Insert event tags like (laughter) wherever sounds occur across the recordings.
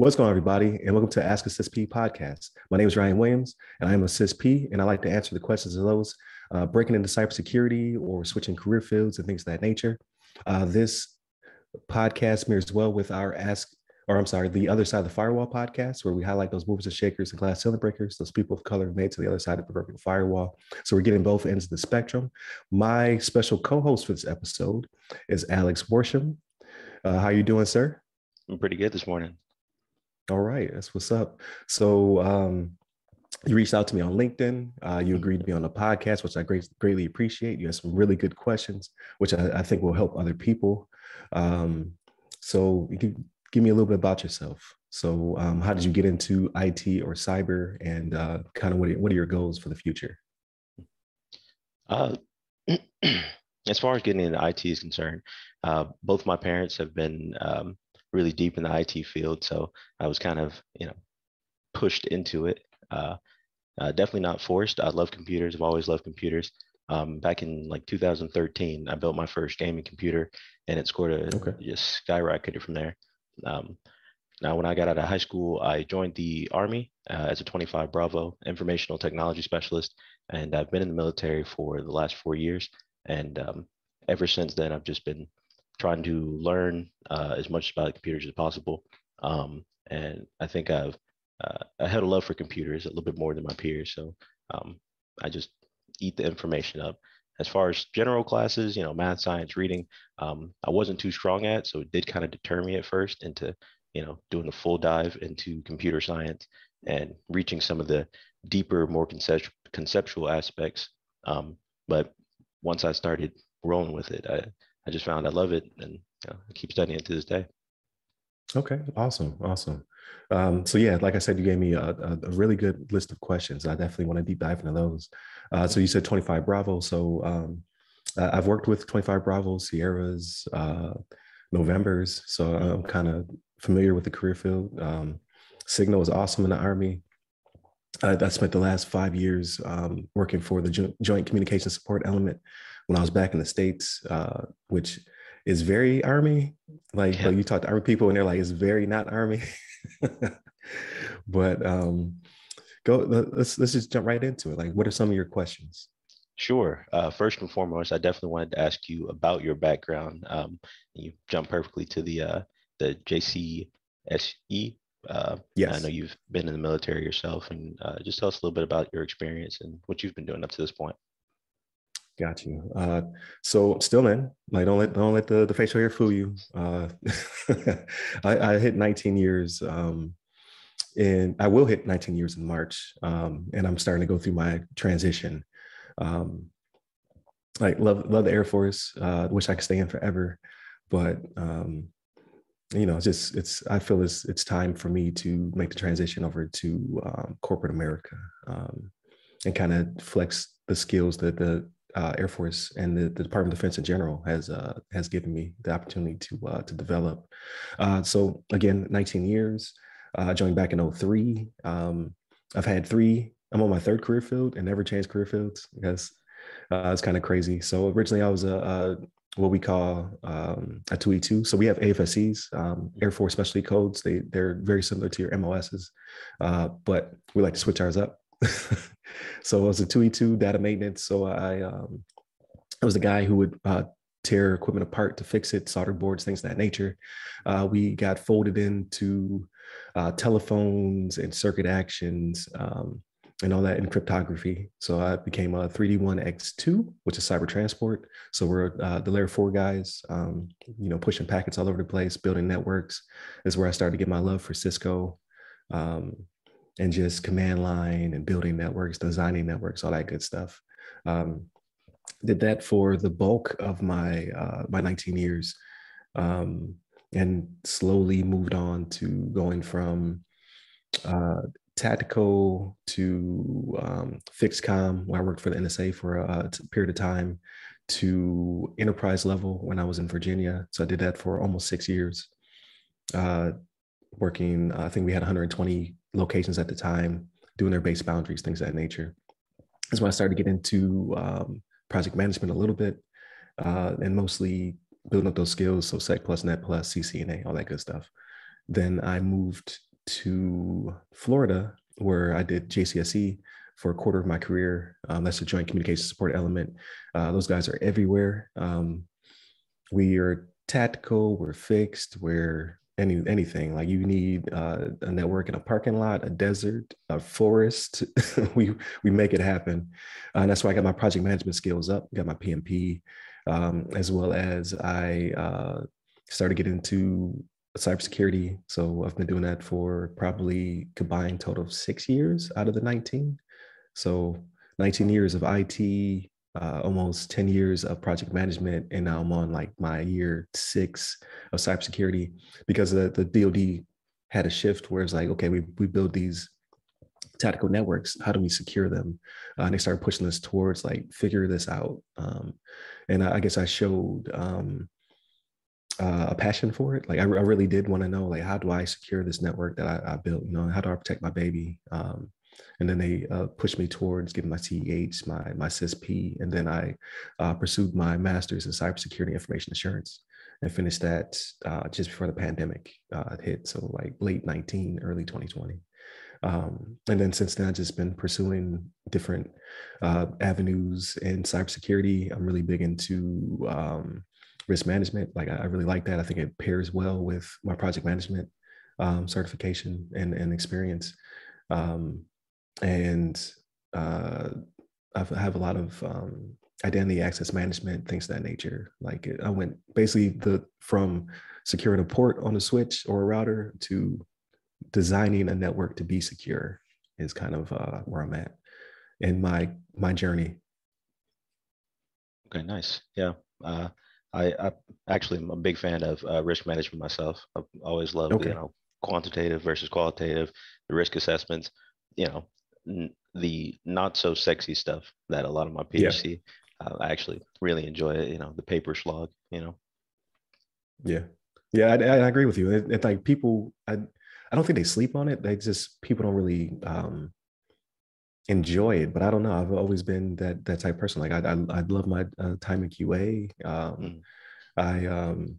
What's going on, everybody? And welcome to Ask a CISSP podcast. My name is Ryan Williams, and I am a CISSP, and I like to answer the questions of those uh, breaking into cybersecurity or switching career fields and things of that nature. Uh, this podcast mirrors well with our Ask, or I'm sorry, the Other Side of the Firewall podcast, where we highlight those movers and shakers and glass ceiling breakers, those people of color made to the other side of the proverbial firewall. So we're getting both ends of the spectrum. My special co-host for this episode is Alex Worsham. Uh, how you doing, sir? I'm pretty good this morning. All right, that's what's up. So um, you reached out to me on LinkedIn. Uh, you agreed to be on the podcast, which I great, greatly appreciate. You had some really good questions, which I, I think will help other people. Um, so you can give me a little bit about yourself. So um, how did you get into IT or cyber, and uh, kind of what are, what are your goals for the future? Uh, (clears throat) as far as getting into IT is concerned, uh, both my parents have been um, really deep in the IT field. So I was kind of, you know, pushed into it. Uh, uh, definitely not forced. I love computers. I've always loved computers. Um, back in like 2013, I built my first gaming computer, and it scored a okay. just skyrocketed from there. Um, now, when I got out of high school, I joined the Army uh, as a 25 Bravo informational technology specialist, and I've been in the military for the last four years. And um, ever since then, I've just been trying to learn uh, as much about computers as possible. Um, and I think I've uh, I had a love for computers a little bit more than my peers. So um, I just eat the information up. As far as general classes, you know, math, science, reading, um, I wasn't too strong at, so it did kind of deter me at first into, you know, doing a full dive into computer science and reaching some of the deeper, more concept- conceptual aspects. Um, but once I started rolling with it, I, I just found I love it and you know, I keep studying it to this day. Okay, awesome, awesome. Um, so yeah, like I said, you gave me a, a, really good list of questions. I definitely want to deep dive into those. Uh, so you said 25 Bravo. So um, I've worked with 25 Bravo, Sierras, uh, Novembers. So I'm kind of familiar with the career field. Um, Signal is awesome in the Army. I, I spent the last five years um, working for the jo- Joint Communication Support Element when I was back in the States, uh, which is very Army. Like, yeah. like you talk to Army people and they're like, it's very not Army. (laughs) but um, go, let's, let's just jump right into it. Like, what are some of your questions? Sure. Uh, first and foremost, I definitely wanted to ask you about your background. Um, you jumped perfectly to the uh, the JCSE. Uh, yes. I know you've been in the military yourself, and uh, just tell us a little bit about your experience and what you've been doing up to this point. Got you. Uh, so still in. Like don't let don't let the, the facial hair fool you. Uh, (laughs) I, I, hit 19 years, um, and I will hit 19 years in March, um, and I'm starting to go through my transition. Um, like love love the Air Force. Uh, wish I could stay in forever, but um, you know, it's just it's I feel it's it's time for me to make the transition over to um, corporate America um, and kind of flex the skills that the uh, Air Force and the, the, Department of Defense in general has uh, has given me the opportunity to uh, to develop. Uh, so again, 19 years. Uh, I joined back in 03. Um, I've had three. I'm on my third career field and never changed career fields because uh, it's kind of crazy. So originally I was a, a what we call um, a 2E2. So we have AFSCs, um, Air Force Specialty Codes. They they're very similar to your MOSs, but we like to switch ours up. (laughs) so it was a 2E2 data maintenance. So I, um, I was the guy who would uh, tear equipment apart to fix it, solder boards, things of that nature. Uh, we got folded into uh, telephones and circuit actions um, and all that in cryptography. So I became a 3D1X2, which is cyber transport. So we're uh, the layer four guys, um, you know, pushing packets all over the place, building networks is where I started to get my love for Cisco. Um, and just command line and building networks, designing networks, all that good stuff. Um, did that for the bulk of my uh, my 19 years, um, and slowly moved on to going from uh, tactical to um, fixed com, where I worked for the NSA for a, a period of time, to enterprise level when I was in Virginia. So I did that for almost six years. Uh, working, I think we had 120 locations at the time, doing their base boundaries, things of that nature. That's when I started to get into um, project management a little bit, uh, and mostly building up those skills. So Sec plus, Net plus, CCNA, all that good stuff. Then I moved to Florida where I did JCSE for a quarter of my career. Um, that's a joint communication support element. Uh, those guys are everywhere. Um, we are tactical, we're fixed, we're any anything like you need uh, a network in a parking lot, a desert, a forest. (laughs) we we make it happen, uh, and that's why I got my project management skills up. Got my PMP, um, as well as I uh, started getting into cybersecurity. So I've been doing that for probably combined total of six years out of the 19. So 19 years of IT, uh, almost 10 years of project management, and now I'm on like my year six of cybersecurity because the, the DoD had a shift where it's like, okay, we, we build these tactical networks. How do we secure them? Uh, and they started pushing us towards like figure this out. Um, and I, I, guess I showed um, uh, a passion for it. Like I, I really did want to know, like, how do I secure this network that I, I built? You know, how do I protect my baby? Um, and then they uh, pushed me towards getting my CEH, my my CISSP, and then I uh, pursued my master's in cybersecurity information assurance and finished that uh, just before the pandemic uh, hit, so like late 19, early 2020. Um, and then since then, I've just been pursuing different uh, avenues in cybersecurity. I'm really big into um, risk management. Like I, really like that. I think it pairs well with my project management um, certification and, and experience. Um, and uh, I have a lot of um, identity access management, things of that nature. Like I went basically the from securing a port on a switch or a router to designing a network to be secure is kind of uh, where I'm at in my my journey. Okay, nice. Yeah, uh, I, I actually am a big fan of uh, risk management myself. I've always loved okay. you know quantitative versus qualitative, the risk assessments. You know, n- the not so sexy stuff that a lot of my peers yeah. see. Uh, I actually really enjoy it. You know, the paper slog. You know. Yeah, yeah, I, I agree with you. It's it, like people, I, I don't think they sleep on it. They just people don't really um, enjoy it. But I don't know. I've always been that that type person. Like I, I, I love my uh, time in QA. Um, mm. I um,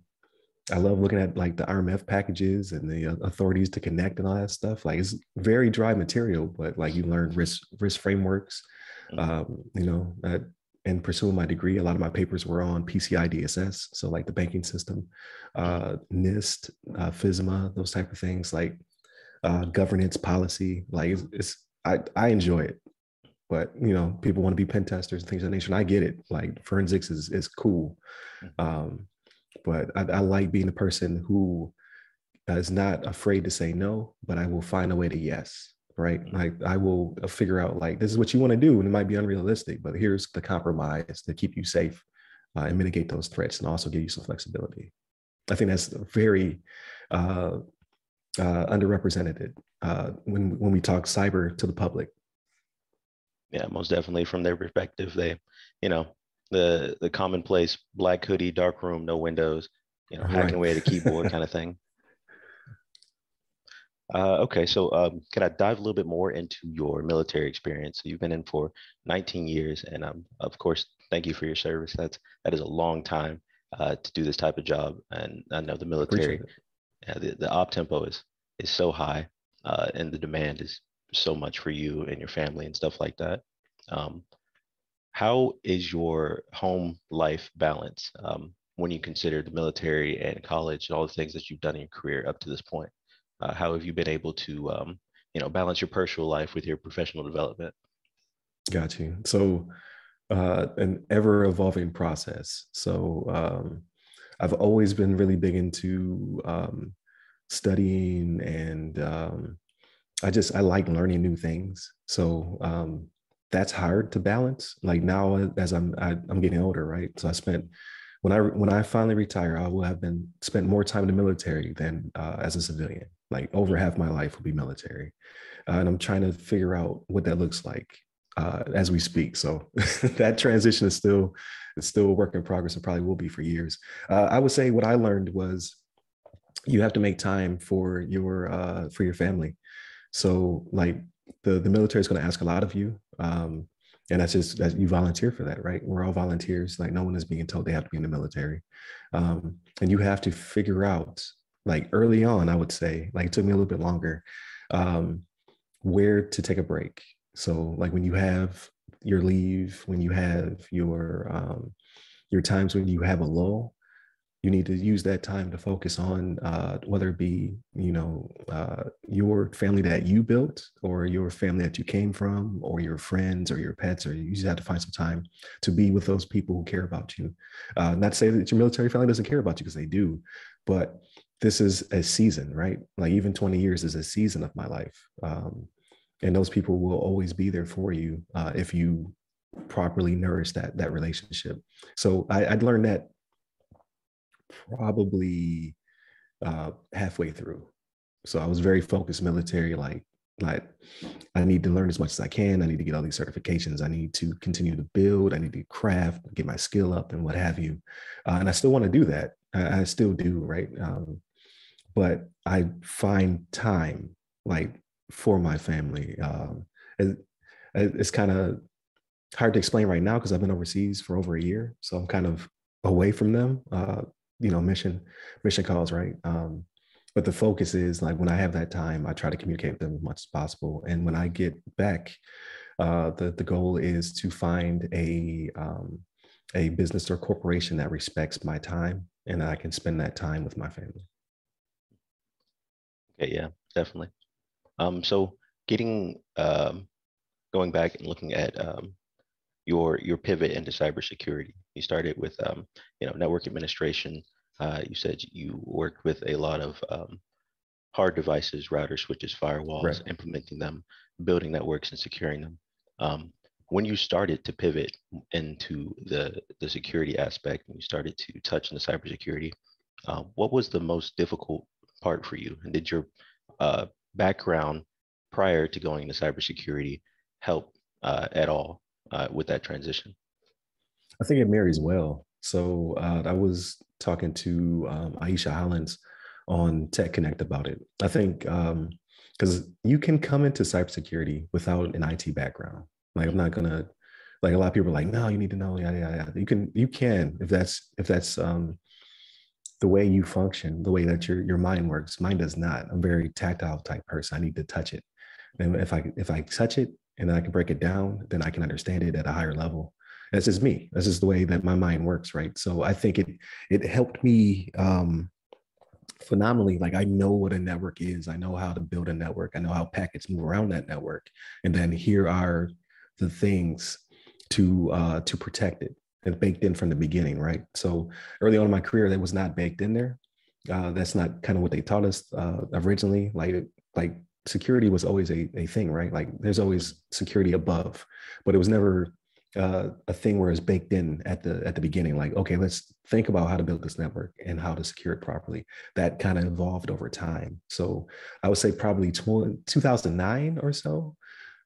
I love looking at like the RMF packages and the uh, authorities to connect and all that stuff. Like it's very dry material, but like you learn risk risk frameworks. Mm-hmm. Um, you know, uh, and pursuing my degree, a lot of my papers were on PCI DSS, so like the banking system, uh, NIST, uh, FISMA, those type of things, like uh, governance policy. Like it's, it's I I enjoy it, but you know, people want to be pen testers and things of that nature. And I get it. Like forensics is is cool. Mm-hmm. Um, but I, I like being a person who is not afraid to say no, but I will find a way to yes. Right. Mm-hmm. Like I will uh, figure out like this is what you want to do. And it might be unrealistic, but here's the compromise to keep you safe uh, and mitigate those threats and also give you some flexibility. I think that's very uh, uh, underrepresented uh, when when we talk cyber to the public. Yeah, most definitely. From their perspective, they, you know, the the commonplace black hoodie, dark room, no windows, you know, right. hacking away at a keyboard kind of thing. (laughs) Uh, okay, so um, can I dive a little bit more into your military experience? So you've been in for 19 years, and um, of course, thank you for your service. That's that is a long time uh, to do this type of job, and I know the military, yeah, the, the op tempo is is so high, uh, and the demand is so much for you and your family and stuff like that. Um, how is your home life balance um, when you consider the military and college and all the things that you've done in your career up to this point? Uh, how have you been able to, um, you know, balance your personal life with your professional development? Got you. So, uh, an ever evolving process. So, um, I've always been really big into um, studying and um, I just I like learning new things. So um, that's hard to balance. Like now, as I'm I, am i am getting older, right? So I spent when I when I finally retire, I will have been spent more time in the military than uh, as a civilian. Like over half my life will be military, uh, and I'm trying to figure out what that looks like uh, as we speak. So (laughs) that transition is still is still a work in progress, and probably will be for years. Uh, I would say what I learned was you have to make time for your uh, for your family. So like the the military is going to ask a lot of you um, and that's just that you volunteer for that right we're all volunteers like no one is being told they have to be in the military um, and you have to figure out like early on, I would say, like it took me a little bit longer, um, where to take a break. So like when you have your leave, when you have your um, your times when you have a lull, you need to use that time to focus on uh, whether it be you know uh, your family that you built or your family that you came from or your friends or your pets or you just have to find some time to be with those people who care about you. Uh, not to say that your military family doesn't care about you because they do but this is a season right? Like even 20 years is a season of my life. Um, and those people will always be there for you uh, if you properly nourish that that relationship. So I, i'd learned that probably uh, halfway through. So I was very focused military, like like I need to learn as much as I can. I need to get all these certifications. I need to continue to build. I need to craft, get my skill up, and what have you. Uh, and I still want to do that. I, I still do, right? Um, but I find time like for my family. Um, it, it's kind of hard to explain right now because I've been overseas for over a year, so I'm kind of away from them. Uh, you know mission mission calls right? Um but the focus is like when i have that time i try to communicate with them as much as possible. And when i get back uh the the goal is to find a um a business or corporation that respects my time and that i can spend that time with my family. Okay yeah definitely. Um so getting um going back and looking at um your your pivot into cybersecurity. You started with um, you know network administration. Uh, you said you worked with a lot of um, hard devices, routers, switches, firewalls, right. implementing them, building networks, and securing them. Um, when you started to pivot into the the security aspect, and you started to touch on the cybersecurity, uh, what was the most difficult part for you? And did your uh, background prior to going into cybersecurity help uh, at all uh, with that transition? I think it marries well. So uh, I was talking to um, Aisha Hollins on Tech Connect about it. I think because um, you can come into cybersecurity without an IT background. Like I'm not gonna like a lot of people are like, no, you need to know. Yeah, yeah, yeah. You can you can if that's if that's um, the way you function, the way that your your mind works. Mine does not. I'm very tactile type person. I need to touch it. And if I if I touch it, and then I can break it down, then I can understand it at a higher level. That's just me. That's just the way that my mind works, right? So I think it it helped me um, phenomenally. Like I know what a network is. I know how to build a network. I know how packets move around that network, and then here are the things to uh, to protect it and baked in from the beginning, right? So early on in my career, that was not baked in there. Uh, that's not kind of what they taught us uh, originally. Like like security was always a, a thing, right? Like there's always security above, but it was never uh, a thing where it's baked in at the at the beginning. Like, okay, let's think about how to build this network and how to secure it properly. That kind of evolved over time. So I would say probably 20, 2009 or so.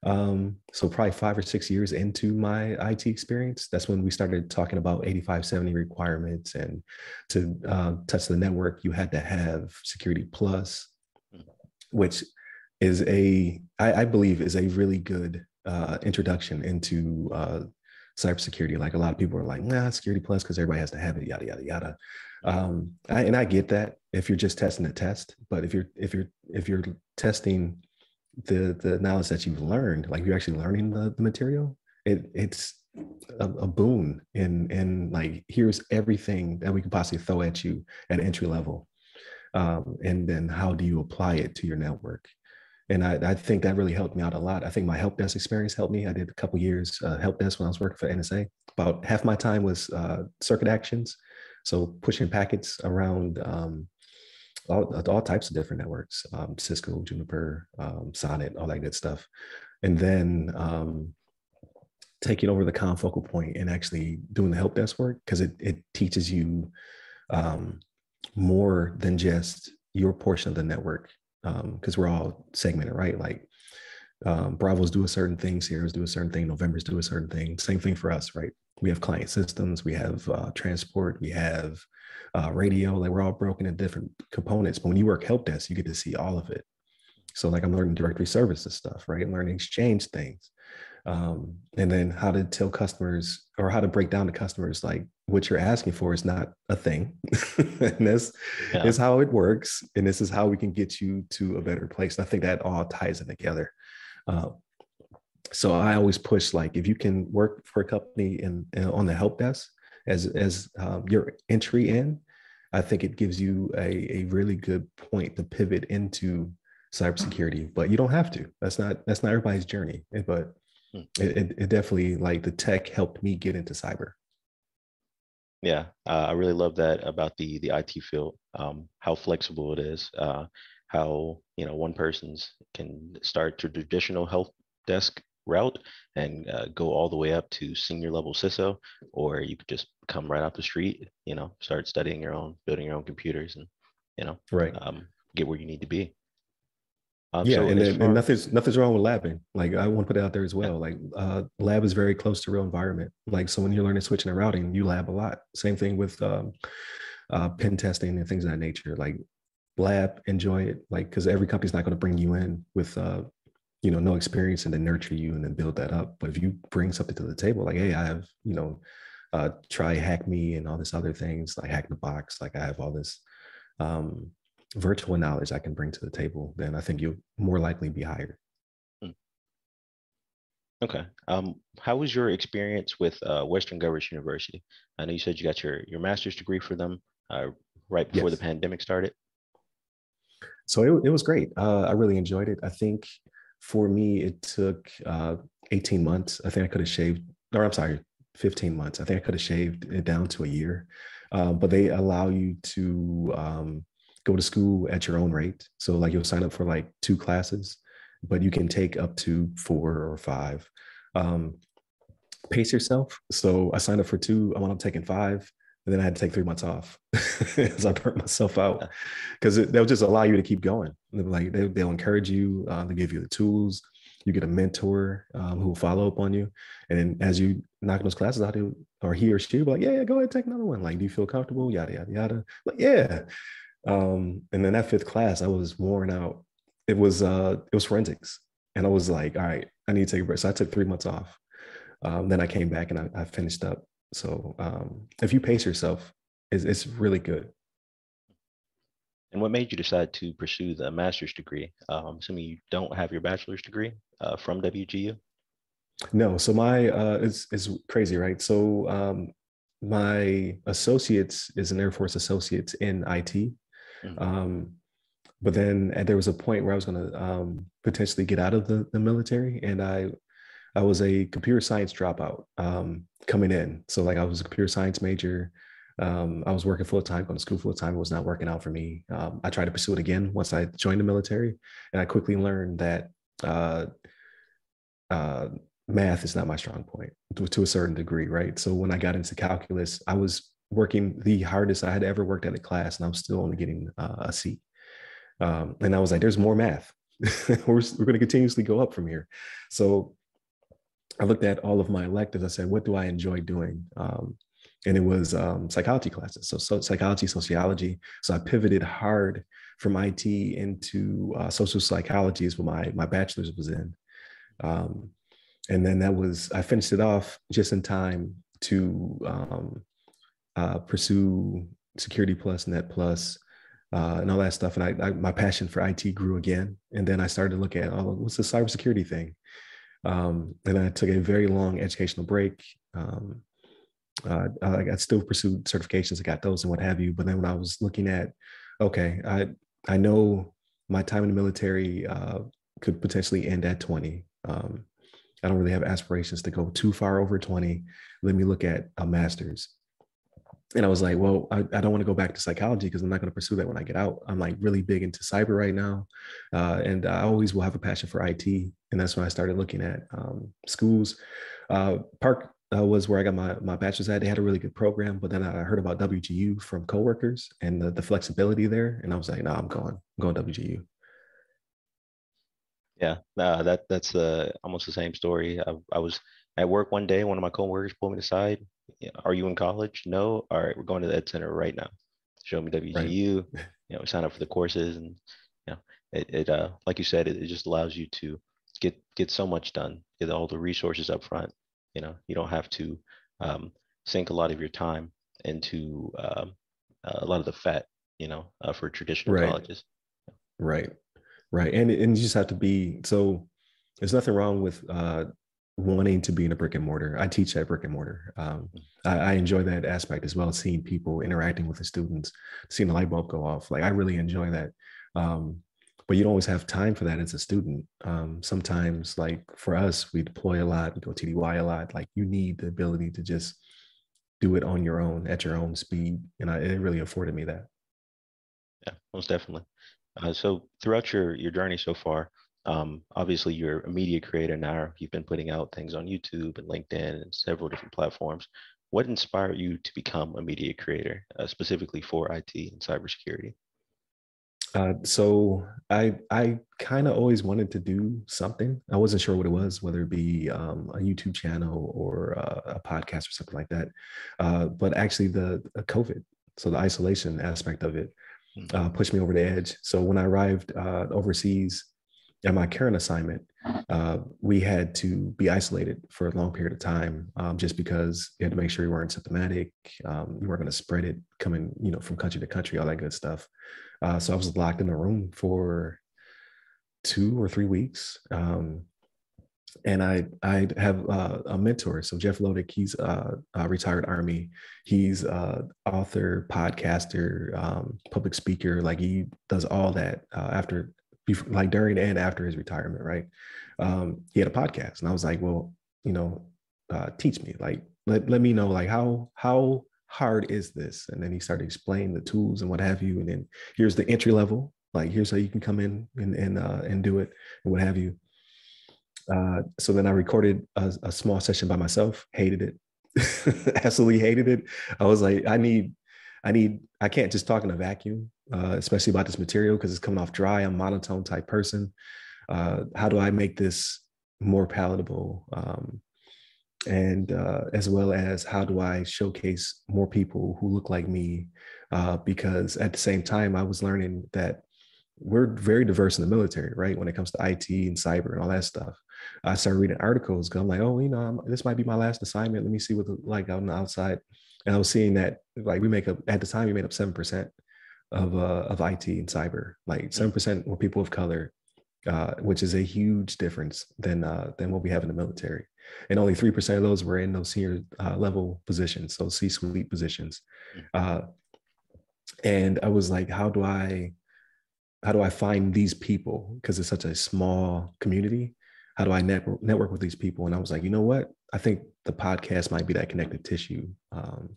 Um, so probably five or six years into my IT experience, that's when we started talking about 8570 requirements and to uh, touch the network, you had to have security plus, hmm. which is a I, I believe is a really good uh, introduction into uh, cybersecurity. Like a lot of people are like, nah, security plus because everybody has to have it, yada yada yada. Um, I, and I get that if you're just testing a test, but if you're if you're if you're testing the the knowledge that you've learned, like you're actually learning the, the material, it it's a, a boon in in like here's everything that we can possibly throw at you at entry level. Um, and then how do you apply it to your network? And I, I, think that really helped me out a lot. I think my help desk experience helped me. I did a couple years uh, help desk when I was working for NSA. About half my time was uh, circuit actions, so pushing packets around um, all, all, types of different networks, um, Cisco, Juniper, um, SONET, all that good stuff, and then um, taking over the confocal point and actually doing the help desk work because it it teaches you um, more than just your portion of the network because um, we're all segmented, right? Like um, Bravos do a certain thing, Sierras do a certain thing, Novembers do a certain thing. Same thing for us, right? We have client systems, we have uh, transport, we have uh, radio. Like we're all broken into different components. But when you work help desk, you get to see all of it. So like I'm learning directory services stuff, right? I'm learning exchange things. Um, and then how to tell customers or how to break down to customers like what you're asking for is not a thing (laughs) and this yeah. is how it works and this is how we can get you to a better place and i think that all ties in together uh, so i always push like if you can work for a company and on the help desk as as um, your entry in i think it gives you a, a really good point to pivot into cybersecurity but you don't have to that's not that's not everybody's journey but Hmm. It, it, definitely like the tech helped me get into cyber. Yeah uh, i really love that about the the it field um, how flexible it is uh, how you know one person's can start to traditional help desk route and uh, go all the way up to senior level CISO, or you could just come right off the street, you know, start studying your own, building your own computers, and you know, right, um, get where you need to be. Um, yeah, so and, then, and nothing's nothing's wrong with labbing. Like I want to put it out there as well. Like uh, lab is very close to real environment. Like so when you're learning switching and routing, you lab a lot. Same thing with um, uh, pen testing and things of that nature. Like lab, enjoy it. Like because every company's not going to bring you in with uh, you know no experience and then nurture you and then build that up. But if you bring something to the table, like hey, I have you know uh, try hack me and all this other things like hack the box. Like I have all this um, virtual knowledge I can bring to the table, then I think you'll more likely be hired. Hmm. Okay. Um, how was your experience with uh, Western Governors University? I know you said you got your your master's degree for them uh, right before yes. the pandemic started. So it, it was great. Uh, I really enjoyed it. I think for me, it took uh, 18 months. I think I could have shaved, or I'm sorry, 15 months. I think I could have shaved it down to a year. Uh, but they allow you to um, go to school at your own rate. So like you'll sign up for like two classes, but you can take up to four or five. Um, pace yourself. So I signed up for two. I wound up taking five, and then I had to take three months off (laughs) as I burnt myself out because they'll just allow you to keep going. Like they, will encourage you. Uh, they give you the tools. You get a mentor um, who will follow up on you, and then as you knock those classes out, or he or she will be like, "Yeah, yeah, go ahead, take another one." Like, do you feel comfortable? Yada yada yada. Like, yeah. Um, and then that fifth class, I was worn out. It was uh, it was forensics, and I was like, all right, I need to take a break. So I took three months off. Um, then I came back and I, I finished up. So um, if you pace yourself, it's, it's really good. And what made you decide to pursue the master's degree? Um, assuming you don't have your bachelor's degree uh, from WGU. No, so my uh, it's it's crazy, right? So um, my associates is an Air Force associates in IT, Mm-hmm. Um, but then there was a point where I was going to um, potentially get out of the, the military, and I I was a computer science dropout um, coming in. So like I was a computer science major. Um, I was working full time, going to school full time. It was not working out for me. Um, I tried to pursue it again once I joined the military, and I quickly learned that uh, uh, math is not my strong point to, to, a certain degree, right? So when I got into calculus, I was working the hardest I had ever worked at a class, and I'm still only getting uh, a C. Um, and I was like, "There's more math. (laughs) we're we're going to continuously go up from here." So I looked at all of my electives. I said, "What do I enjoy doing?" Um, and it was um, psychology classes, so, so, psychology, sociology. So I pivoted hard from IT into uh, social psychology, is what my my bachelor's was in. Um, and then that was I finished it off just in time to um, uh, pursue Security Plus, Net Plus, uh, and all that stuff. And I, I, my passion for IT grew again. And then I started to look at, oh, what's the cybersecurity thing? Um, and I took a very long educational break. Um, uh, I, I still pursued certifications, I got those and what have you. But then when I was looking at, okay, I I know my time in the military uh, could potentially end at 20. Um, I don't really have aspirations to go too far over 20. Let me look at a master's and I was like, well, I, I don't want to go back to psychology because I'm not going to pursue that when I get out. I'm like really big into cyber right now. Uh, and I always will have a passion for IT. And that's when I started looking at um, schools. Uh, Park uh, was where I got my, my bachelor's at. They had a really good program, but then I heard about WGU from coworkers and the, the flexibility there. And I was like, no, nah, I'm going, I'm going WGU. Yeah, that that's uh, almost the same story. I, I was at work one day. One of my coworkers pulled me aside are you in college? No. All right, we're going to the ed center right now. Show me WGU. Right. (laughs) You know, sign up for the courses, and you know, it, it uh, like you said, it, it just allows you to get get so much done get all the resources up front. You know, you don't have to um, sink a lot of your time into um, a lot of the fat, you know, uh, for traditional right. colleges. Right, right, and and you just have to be so. There's nothing wrong with uh, wanting to be in a brick and mortar. I teach at brick and mortar. Um, I, I, enjoy that aspect as well, seeing people interacting with the students, seeing the light bulb go off. Like I really enjoy that. Um, but you don't always have time for that as a student. Um, sometimes, like for us, we deploy a lot, we go TDY a lot. Like you need the ability to just do it on your own at your own speed, and I, it really afforded me that. Yeah, most definitely. Uh, so throughout your your journey so far, um, obviously you're a media creator now. You've been putting out things on YouTube and LinkedIn and several different platforms. What inspired you to become a media creator, uh, specifically for IT and cybersecurity? Uh, so I I kind of always wanted to do something. I wasn't sure what it was, whether it be um, a YouTube channel or uh, a podcast or something like that. Uh, but actually, the, the, COVID, so the isolation aspect of it, mm-hmm. uh, pushed me over the edge. So when I arrived uh, overseas at my current assignment, uh, we had to be isolated for a long period of time, um, just because we had to make sure we weren't symptomatic, um, we weren't going to spread it coming, you know, from country to country, all that good stuff. Uh, so I was locked in a room for two or three weeks. Um, and I I have uh, a mentor. So Jeff Lodick, he's a retired Army. He's uh, author, podcaster, um, public speaker. Like he does all that uh, after, like during and after his retirement. Right? Um, he had a podcast, and I was like, well, you know, uh, teach me. Like let let me know like how how hard is this? And then he started explaining the tools and what have you. And then here's the entry level, like here's how you can come in and and uh, and do it and what have you. Uh, so then I recorded a, a small session by myself. Hated it, (laughs) absolutely hated it. I was like, I need, I need, I can't just talk in a vacuum, uh, especially about this material because it's coming off dry. I'm monotone type person. Uh, how do I make this more palatable? Um, and uh, as well as how do I showcase more people who look like me? Uh, because at the same time, I was learning that we're very diverse in the military, right? When it comes to IT and cyber and all that stuff. I started reading articles I'm like, oh, you know, I'm, this might be my last assignment. Let me see what the, like out on the outside. And I was seeing that like we make up at the time we made up seven percent of uh, of IT and cyber. Like seven percent were people of color, uh, which is a huge difference than uh, than what we have in the military. And only 3% of those were in those senior uh, level positions so c-suite positions. Mm. uh, and i was like how do i how do i find these people? Because it's such a small community. How do i network, network with these people? And i was like you know what? I think the podcast might be that connective tissue. Um,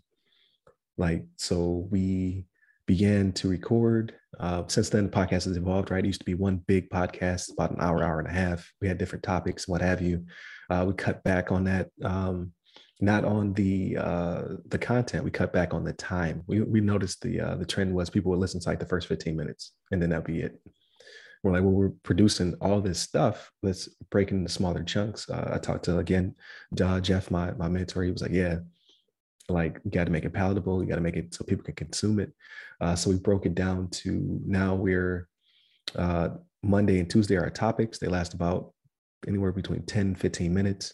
like so we began to record uh, since then the podcast has evolved right it used to be one big podcast about an hour hour and a half we had different topics what have you uh, we cut back on that, um, not on the uh, the content. We cut back on the time. We we noticed the uh, the trend was people would listen to like the first 15 minutes, and then that'd be it. We're like, well, we're producing all this stuff. Let's break it into smaller chunks. Uh, I talked to again, Jeff, my my mentor. He was like, yeah, like you got to make it palatable. You got to make it so people can consume it. Uh, so we broke it down to now we're uh, Monday and Tuesday are our topics. They last about anywhere between 10, 15 minutes.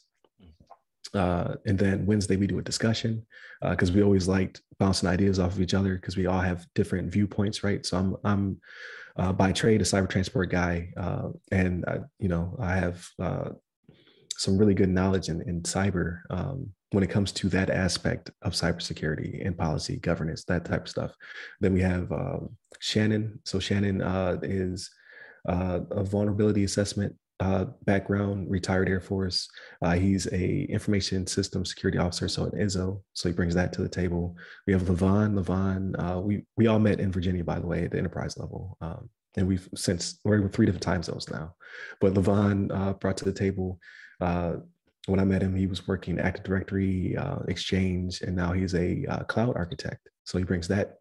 Uh, and then Wednesday we do a discussion because uh, we always liked bouncing ideas off of each other because we all have different viewpoints, right? So I'm I'm uh, by trade a cyber transport guy, uh, and I, you know I have uh, some really good knowledge in, in cyber um, when it comes to that aspect of cybersecurity and policy governance, that type of stuff. Then we have um, Shannon. So Shannon uh, is a vulnerability assessment uh, background, retired Air Force. Uh, he's a information system security officer, so an ISO. So he brings that to the table. We have Levon. Levon, uh, we we all met in Virginia, by the way, at the enterprise level, um, and we've since we're in three different time zones now. But Levon uh, brought to the table. Uh, when I met him, he was working Active Directory, uh, Exchange, and now he's a cloud architect. So he brings that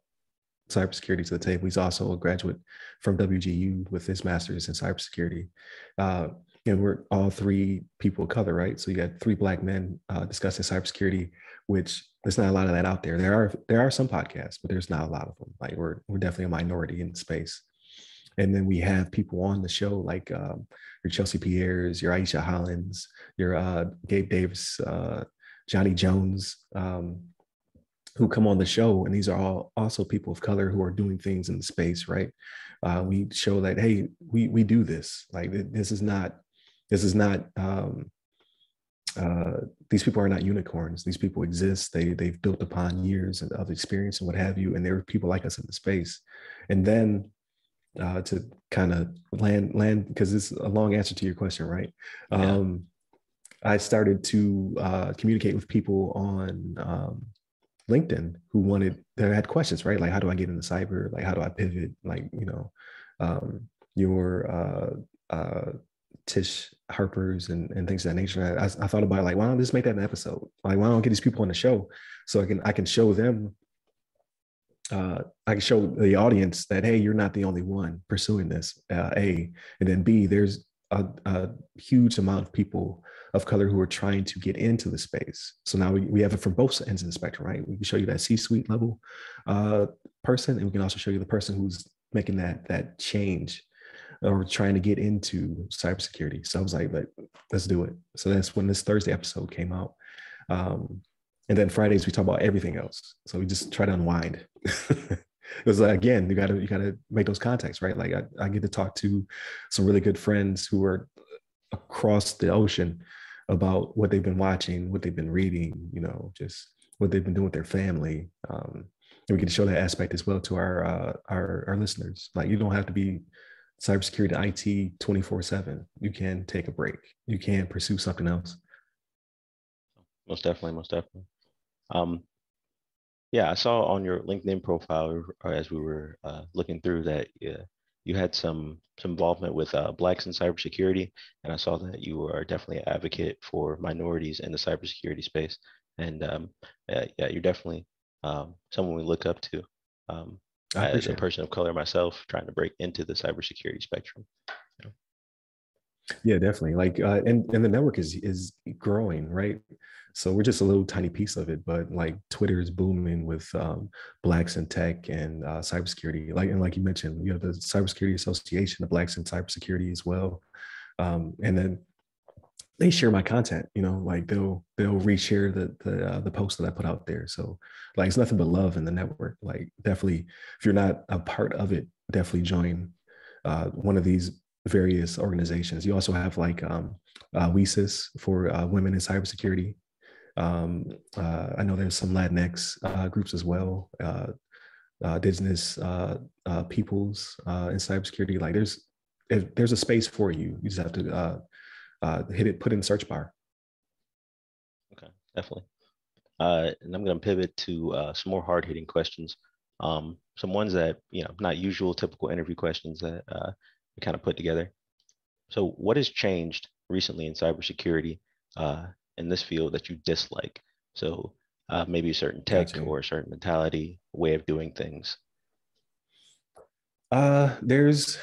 cybersecurity to the table. He's also a graduate from WGU with his master's in cybersecurity. Uh, and we're all three people of color, right? So you got three black men uh, discussing cybersecurity, which there's not a lot of that out there. There are there are some podcasts, but there's not a lot of them. Like we're we're definitely a minority in space. And then we have people on the show like um, your Chelsea Pierres, your Aisha Hollins, your uh, Gabe Davis, uh, Johnny Jones, um, who come on the show, and these are all also people of color who are doing things in the space, right? Uh, we show that hey, we we do this. Like this is not this is not um, uh, these people are not unicorns. These people exist. They they've built upon years of experience and what have you, and there are people like us in the space. And then uh, to kind of land land because it's a long answer to your question, right? Yeah. Um, I started to uh, communicate with people on um, LinkedIn who wanted that had questions, right? Like how do I get into cyber? Like how do I pivot? Like you know, um, your uh, uh, Tish Harper's and, and things of that nature. I, I, thought about it, like, why don't I just make that an episode? Like, why don't I get these people on the show so I can I can show them, uh, I can show the audience that hey, you're not the only one pursuing this. Uh, a and then B, there's a, a, huge amount of people of color who are trying to get into the space. So now we, we have it from both ends of the spectrum, right? We can show you that C-suite level uh, person, and we can also show you the person who's making that that change or trying to get into cybersecurity. So I was like, like, let's do it. So that's when this Thursday episode came out. Um, and then Fridays we talk about everything else. So we just try to unwind. (laughs) Because like, again, you gotta you gotta make those contacts, right? Like I, I get to talk to some really good friends who are across the ocean about what they've been watching, what they've been reading, you know, just what they've been doing with their family. Um, and we can show that aspect as well to our uh, our our listeners. Like you don't have to be cybersecurity IT 24 7. You can take a break. You can pursue something else. Most definitely. Most definitely. Um, yeah, I saw on your LinkedIn profile as we were uh, looking through that yeah, you had some some involvement with uh, blacks in cybersecurity, and I saw that you are definitely an advocate for minorities in the cybersecurity space. And um, yeah, yeah, you're definitely um, someone we look up to. Um, as a person of color myself trying to break into the cybersecurity spectrum. Yeah, definitely. Like, uh, and and the network is is growing, right? So we're just a little tiny piece of it, but like Twitter is booming with um, blacks in tech and uh, cybersecurity. Like and like you mentioned, you have the Cybersecurity Association, the Blacks in Cybersecurity as well, um, and then they share my content you know like they'll they'll reshare the the uh, the post that i put out there so like it's nothing but love in the network like definitely if you're not a part of it definitely join uh, one of these various organizations you also have like um uh, WiCyS for uh, women in cybersecurity um uh, i know there's some latinx uh, groups as well uh, uh, indigenous peoples in cybersecurity like there's there's a space for you you just have to hit it, put in search bar. Okay, definitely. And I'm going to pivot to some more hard hitting questions. Um, some ones that, you know, not usual, typical interview questions that we kind of put together. So, what has changed recently in cybersecurity uh, in this field that you dislike? So, uh, maybe a certain tech gotcha. or a certain mentality, way of doing things. Uh, there's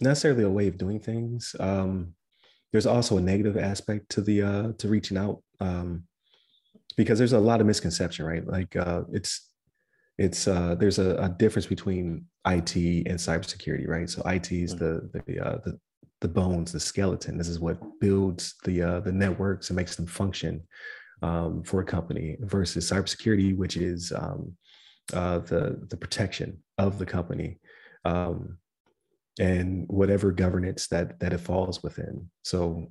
necessarily a way of doing things. Um, there's also a negative aspect to the uh to reaching out um because there's a lot of misconception right like uh it's it's uh there's a, a difference between IT and cybersecurity right so IT is mm-hmm. the the uh the the bones the skeleton this is what builds the uh the networks and makes them function um, for a company versus cybersecurity which is um uh the the protection of the company um and whatever governance that that it falls within. So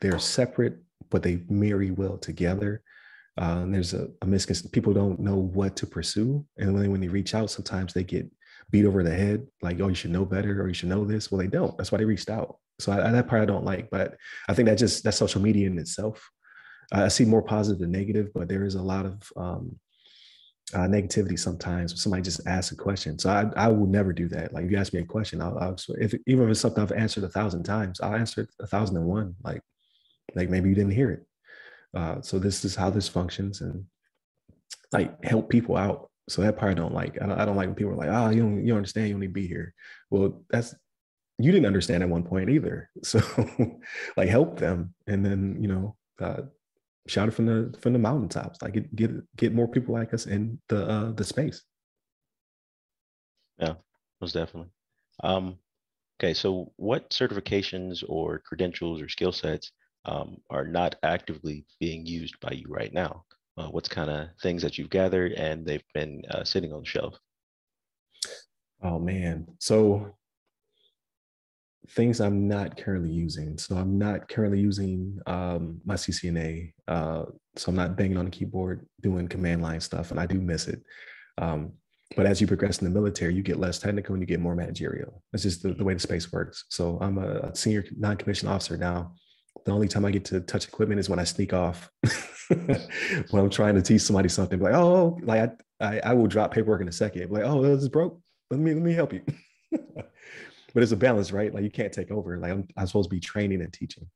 they're separate, but they marry well together. Uh, and there's a, a misconception. People don't know what to pursue, and when they, when they reach out, sometimes they get beat over the head, like, "Oh, you should know better," or "You should know this." Well, they don't. That's why they reached out. So I, that part I don't like, but I think that just that's social media in itself. I see more positive than negative, but there is a lot of um, uh, negativity sometimes. Somebody just asks a question, so I, I will never do that. Like if you ask me a question, I'll, I'll if even if it's something I've answered a thousand times, I'll answer it a thousand and one. Like like maybe you didn't hear it. Uh, so this is how this functions, and like help people out. So that part I don't like. I don't, I don't like when people are like, "Oh, you don't you don't understand. You only be here." Well, that's you didn't understand at one point either. (laughs) So like help them, and then you know uh, shout it from the from the mountaintops. Like get get get more people like us in the uh, the space. Yeah, most definitely. Um, okay, so what certifications or credentials or skill sets um, are not actively being used by you right now? Uh, what's kind of things that you've gathered and they've been uh, sitting on the shelf? Oh man, so things I'm not currently using. So I'm not currently using um, my CCNA. Uh, so I'm not banging on the keyboard doing command line stuff, and I do miss it. Um, but as you progress in the military, you get less technical and you get more managerial. That's just the, the way the space works. So I'm a senior non-commissioned officer now. The only time I get to touch equipment is when I sneak off. (laughs) when I'm trying to teach somebody something, like, oh, like I, I, I will drop paperwork in a second. Like, oh, this is broke. Let me let me help you. (laughs) but it's a balance, right? Like you can't take over. Like I'm, I'm supposed to be training and teaching.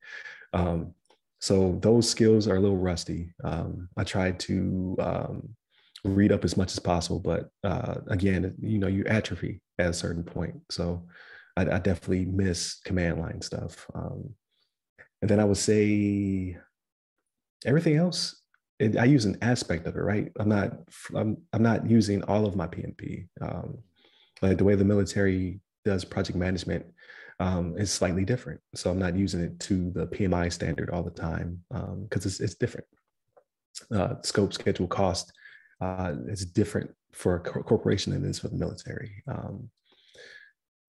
Um, so those skills are a little rusty. Um, I tried to um, read up as much as possible, but uh, again, you know, you atrophy at a certain point. So I, I definitely miss command line stuff. Um, and then I would say everything else. It, I use an aspect of it, right? I'm not. I'm. I'm not using all of my PMP. Um, like the way the military does project management um, is slightly different. So I'm not using it to the PMI standard all the time because um, it's, it's different. Uh, scope, schedule, cost uh, is different for a corporation than it is for the military. Um,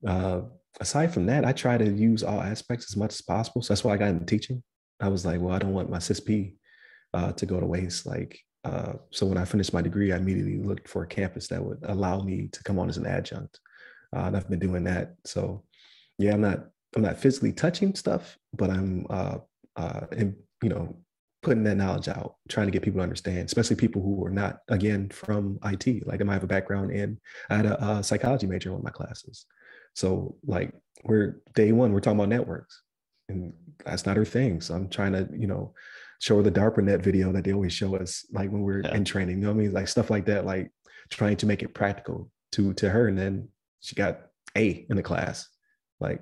uh, aside from that, I try to use all aspects as much as possible. So that's why I got into teaching. I was like, well, I don't want my CISSP uh, to go to waste. Like, uh, so when I finished my degree, I immediately looked for a campus that would allow me to come on as an adjunct uh, and I've been doing that. So yeah, I'm not I'm not physically touching stuff, but I'm uh, uh, in, you know putting that knowledge out, trying to get people to understand, especially people who are not again from IT. Like I might have a background in I had a, a psychology major in one of my classes, so like we're day one we're talking about networks, and that's not her thing. So I'm trying to you know show her the DARPANET video that they always show us like when we're yeah. in training. You know what I mean? Like stuff like that, like trying to make it practical to to her, and then she got A in the class. Like,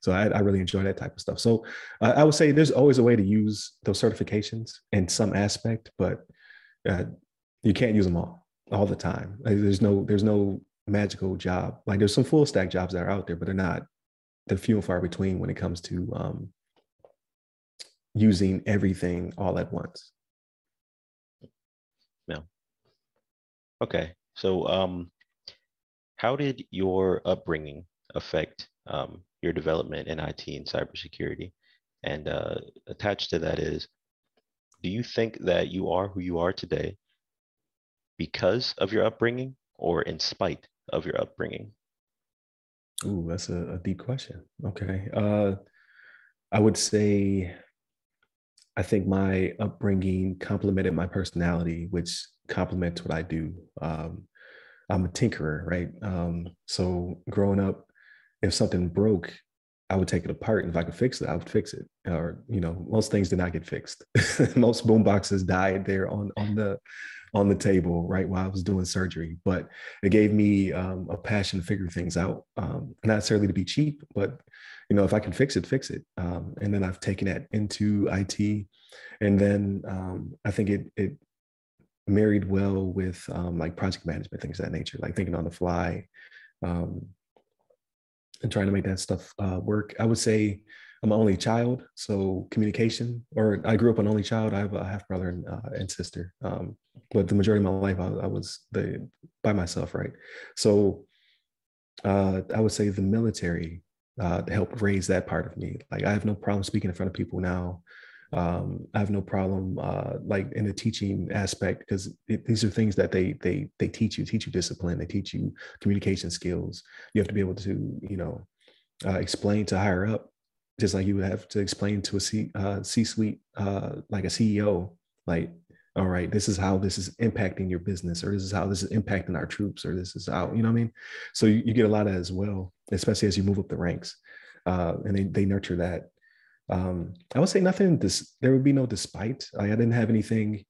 so I, I really enjoy that type of stuff. So uh, I would say there's always a way to use those certifications in some aspect, but uh, you can't use them all all the time. Like, there's no there's no magical job. Like there's some full stack jobs that are out there, but they're not they're few and far between when it comes to um, using everything all at once. Yeah. Okay. So um, how did your upbringing affect um, your development in IT and cybersecurity? And uh, attached to that is, do you think that you are who you are today because of your upbringing or in spite of your upbringing? Ooh, that's a, a deep question. Okay. Uh, I would say I think my upbringing complemented my personality, which complements what I do. Um, I'm a tinkerer, right? Um, so growing up, if something broke, I would take it apart, and if I could fix it, I would fix it. Or you know, most things did not get fixed. (laughs) most boom boxes died there on on the on the table, right while I was doing surgery. But it gave me um, a passion to figure things out, um, not necessarily to be cheap, but you know, if I can fix it, fix it. Um, and then I've taken that into IT, and then um, I think it it married well with um, like project management, things of that nature, like thinking on the fly um, and trying to make that stuff uh, work. I would say I'm an only child, so communication, or I grew up an only child. I have a half brother and, uh, and sister, um, but the majority of my life I, I, was the by myself, right? So uh, I would say the military uh, helped raise that part of me. Like I have no problem speaking in front of people now um, I have no problem uh, like in the teaching aspect because these are things that they they they teach you, teach you discipline, they teach you communication skills. You have to be able to you know uh, explain to higher up, just like you would have to explain to a C uh, suite uh, like a CEO, like all right, this is how this is impacting your business, or this is how this is impacting our troops, or this is how you know what I mean. So you, you get a lot of as well, especially as you move up the ranks, uh, and they they nurture that um, I would say nothing. This there would be no despite. Like, I didn't have anything.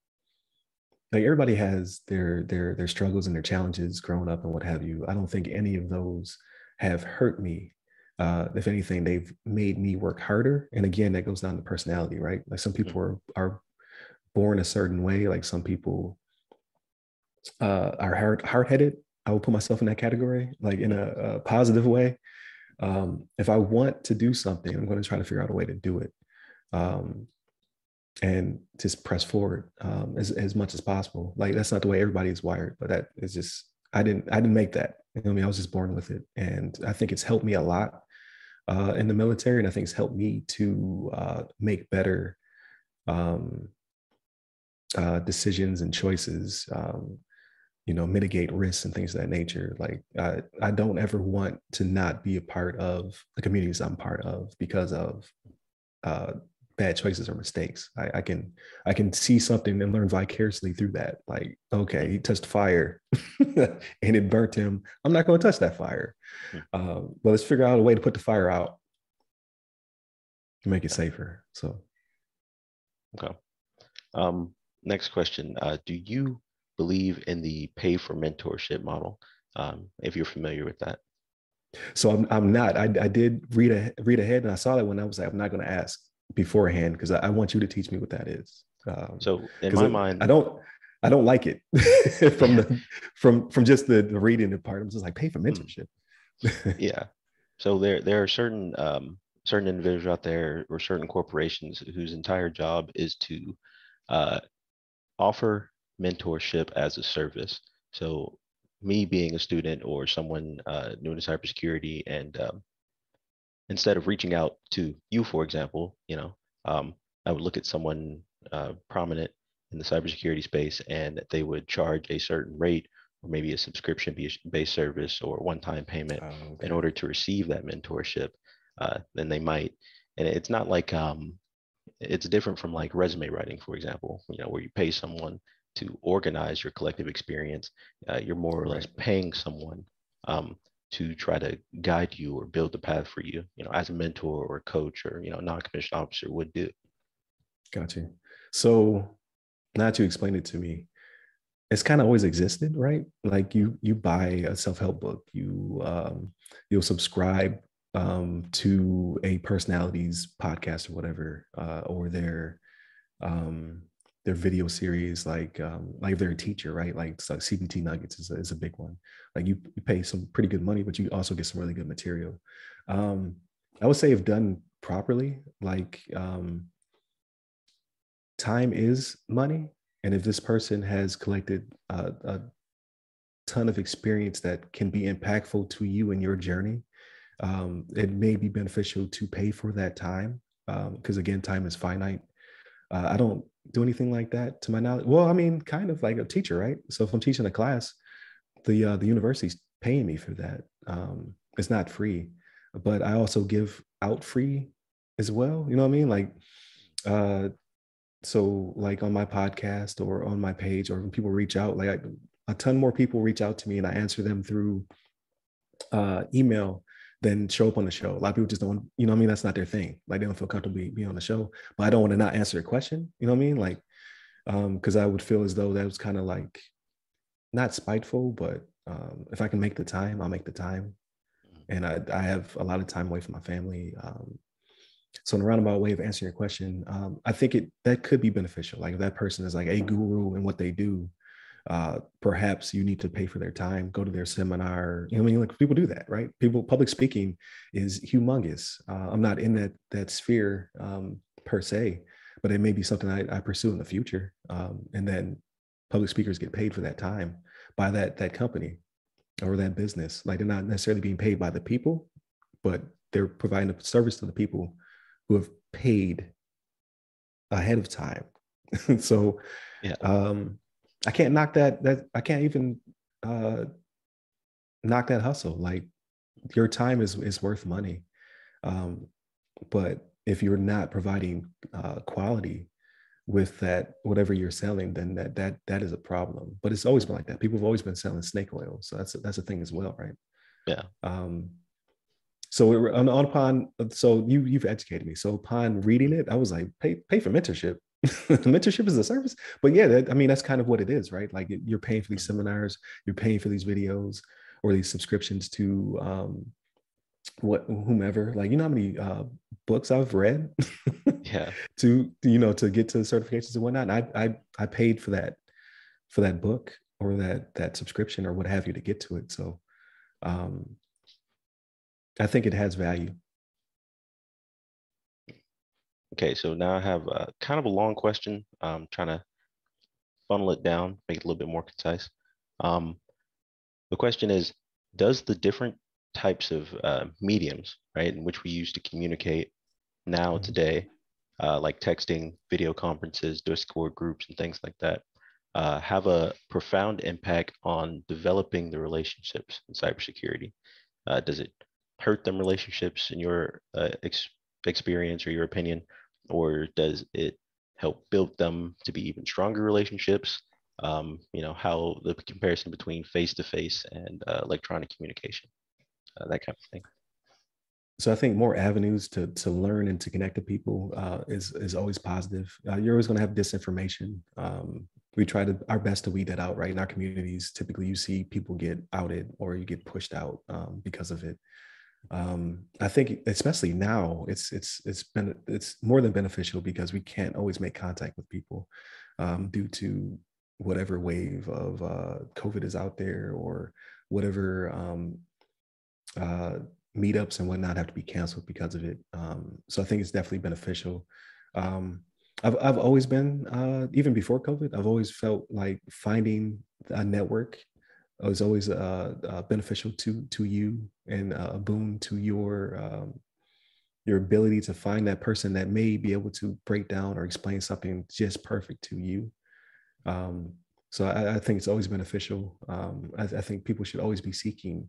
Like everybody has their their their struggles and their challenges growing up and what have you. I don't think any of those have hurt me. Uh, if anything, they've made me work harder. And again, that goes down to personality, right? Like some people mm-hmm. are are born a certain way. Like some people uh, are hard hard headed. I will put myself in that category, like in a, a positive way. Um, if I want to do something, I'm going to try to figure out a way to do it. Um, and just press forward um, as, as much as possible. Like that's not the way everybody is wired, but that is just I didn't I didn't make that. You know I mean, I was just born with it, and I think it's helped me a lot uh, in the military, and I think it's helped me to uh, make better um, uh, decisions and choices. Um, you know, mitigate risks and things of that nature. Like I, I don't ever want to not be a part of the communities I'm part of because of uh, bad choices or mistakes. I, I, can I can see something and learn vicariously through that. Like, okay, he touched fire (laughs) and it burnt him. I'm not going to touch that fire. Um, but let's figure out a way to put the fire out to make it safer. So, okay. Um, next question: uh, Do you believe in the pay for mentorship model? Um, if you're familiar with that. So I'm, I'm not. I, I did read a, read ahead, and I saw that when I was like, I'm not going to ask beforehand because I, I, want you to teach me what that is. Um, so in my I, mind, I don't I don't like it (laughs) from the (laughs) from from just the, the reading part. I'm just like pay for hmm. mentorship. (laughs) yeah. So there there are certain um, certain individuals out there or certain corporations whose entire job is to uh, offer mentorship as a service. So me being a student or someone uh, new to cybersecurity and um, instead of reaching out to you, for example, you know, um, I would look at someone uh, prominent in the cybersecurity space and they would charge a certain rate or maybe a subscription based service or one-time payment oh, okay. in order to receive that mentorship uh, then they might and it's not like um, it's different from like resume writing for example you know where you pay someone to organize your collective experience uh, you're more or less paying someone um, to try to guide you or build the path for you, you know, as a mentor or coach or, you know, non-commissioned officer would do. Gotcha. So now that you it to me, it's kind of always existed, right? Like you you buy a self-help book, you um, you'll subscribe um, to a personality's podcast or whatever, uh, or their um, their video series, like um, like if they're a teacher, right? Like so CBT Nuggets is a, is a big one. Like you, you pay some pretty good money, but you also get some really good material. Um, I would say if done properly, like um, time is money, and if this person has collected a, a ton of experience that can be impactful to you in your journey, um, it may be beneficial to pay for that time because um, again, time is finite. Uh, I don't do anything like that to my knowledge. Well, I mean, kind of like a teacher, right? So if I'm teaching a class, the uh, the university's paying me for that. Um, it's not free, but I also give out free as well. You know what I mean? Like, uh, so like on my podcast or on my page, or when people reach out, like I, a ton more people reach out to me, and I answer them through uh, email than show up on the show. A lot of people just don't, you know I mean? That's not their thing. Like they don't feel comfortable being be on the show. But I don't want to not answer a question. You know what I mean? Like, um, because I would feel as though that was kind of like not spiteful, but um, if I can make the time, I'll make the time. And I, I have a lot of time away from my family. Um, so in a roundabout way of answering your question, um, I think it that could be beneficial. Like if that person is like a guru in what they do, uh, perhaps you need to pay for their time, go to their seminar. You know, I mean, like people do that, right? People, public speaking is humongous. Uh, I'm not in that that sphere um, per se, but it may be something I, I pursue in the future. Um, and then public speakers get paid for that time by that that company or that business. Like they're not necessarily being paid by the people, but they're providing a service to the people who have paid ahead of time. (laughs) so, yeah. Um, I can't knock that. That I can't even uh, knock that hustle. Like your time is is worth money, um, but if you're not providing uh, quality with that whatever you're selling, then that that that is a problem. But it's always been like that. People have always been selling snake oil, so that's a, that's a thing as well, right? Yeah. Um, so we on, on upon so you you've educated me. So upon reading it, I was like, pay pay for mentorship. (laughs) mentorship is a service but yeah that, i mean that's kind of what it is right like you're paying for these seminars you're paying for these videos or these subscriptions to um what whomever like you know how many uh books i've read yeah (laughs) to you know to get to certifications and whatnot and i i i paid for that for that book or that that subscription or what have you to get to it. So um, I think it has value. Okay, so now I have a, kind of a long question. I'm trying to funnel it down, make it a little bit more concise. Um, the question is, does the different types of uh, mediums, right, in which we use to communicate now mm-hmm. today, uh, like texting, video conferences, Discord groups, and things like that, uh, have a profound impact on developing the relationships in cybersecurity? Uh, does it hurt them relationships in your uh, ex- experience or your opinion, or does it help build them to be even stronger relationships? Um, you know, how the comparison between face-to-face and uh, electronic communication, uh, that kind of thing. So I think more avenues to to learn and to connect to people uh, is is always positive. Uh, you're always going to have disinformation. Um, we try to our best to weed that out, right? In our communities, typically you see people get outed or you get pushed out um, because of it um, I think especially now it's it's it's been it's more than beneficial because we can't always make contact with people um, due to whatever wave of uh, COVID is out there or whatever um, uh, meetups and whatnot have to be canceled because of it. Um, so I think it's definitely beneficial. Um, I've I've always been uh, even before COVID. I've always felt like finding a network is always uh, uh, beneficial to to you and uh, a boon to your um, your ability to find that person that may be able to break down or explain something just perfect to you. Um, so I, I, think it's always beneficial. Um, I, I, think people should always be seeking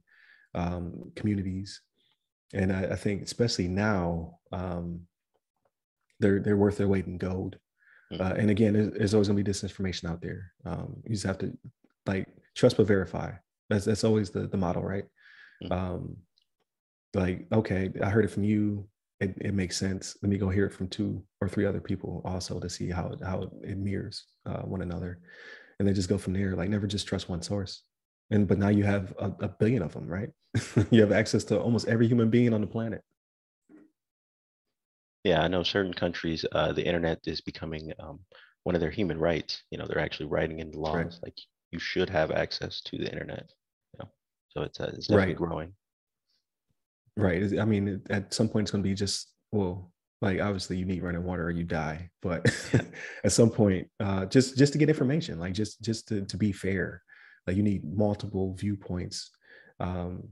um, communities, and I, I, think especially now um, they're they're worth their weight in gold. Mm. Uh, and again, there's, there's always going to be disinformation out there. Um, you just have to like trust but verify. That's that's always the the model, right? Mm-hmm. Um, like okay, I heard it from you. It, it makes sense. Let me go hear it from two or three other people also to see how how it mirrors uh, one another, and then just go from there. Like never just trust one source. And but now you have a, a billion of them, right? (laughs) you have access to almost every human being on the planet. Yeah, I know certain countries, uh, the internet is becoming um, one of their human rights. You know, they're actually writing in the laws right. like you should have access to the internet. You know? So it's, uh, it's definitely right. growing. Right. I mean, at some point it's going to be just, well, like obviously you need running water or you die, but (laughs) at some point, uh, just, just to get information, like just, just to, to be fair, like you need multiple viewpoints, um,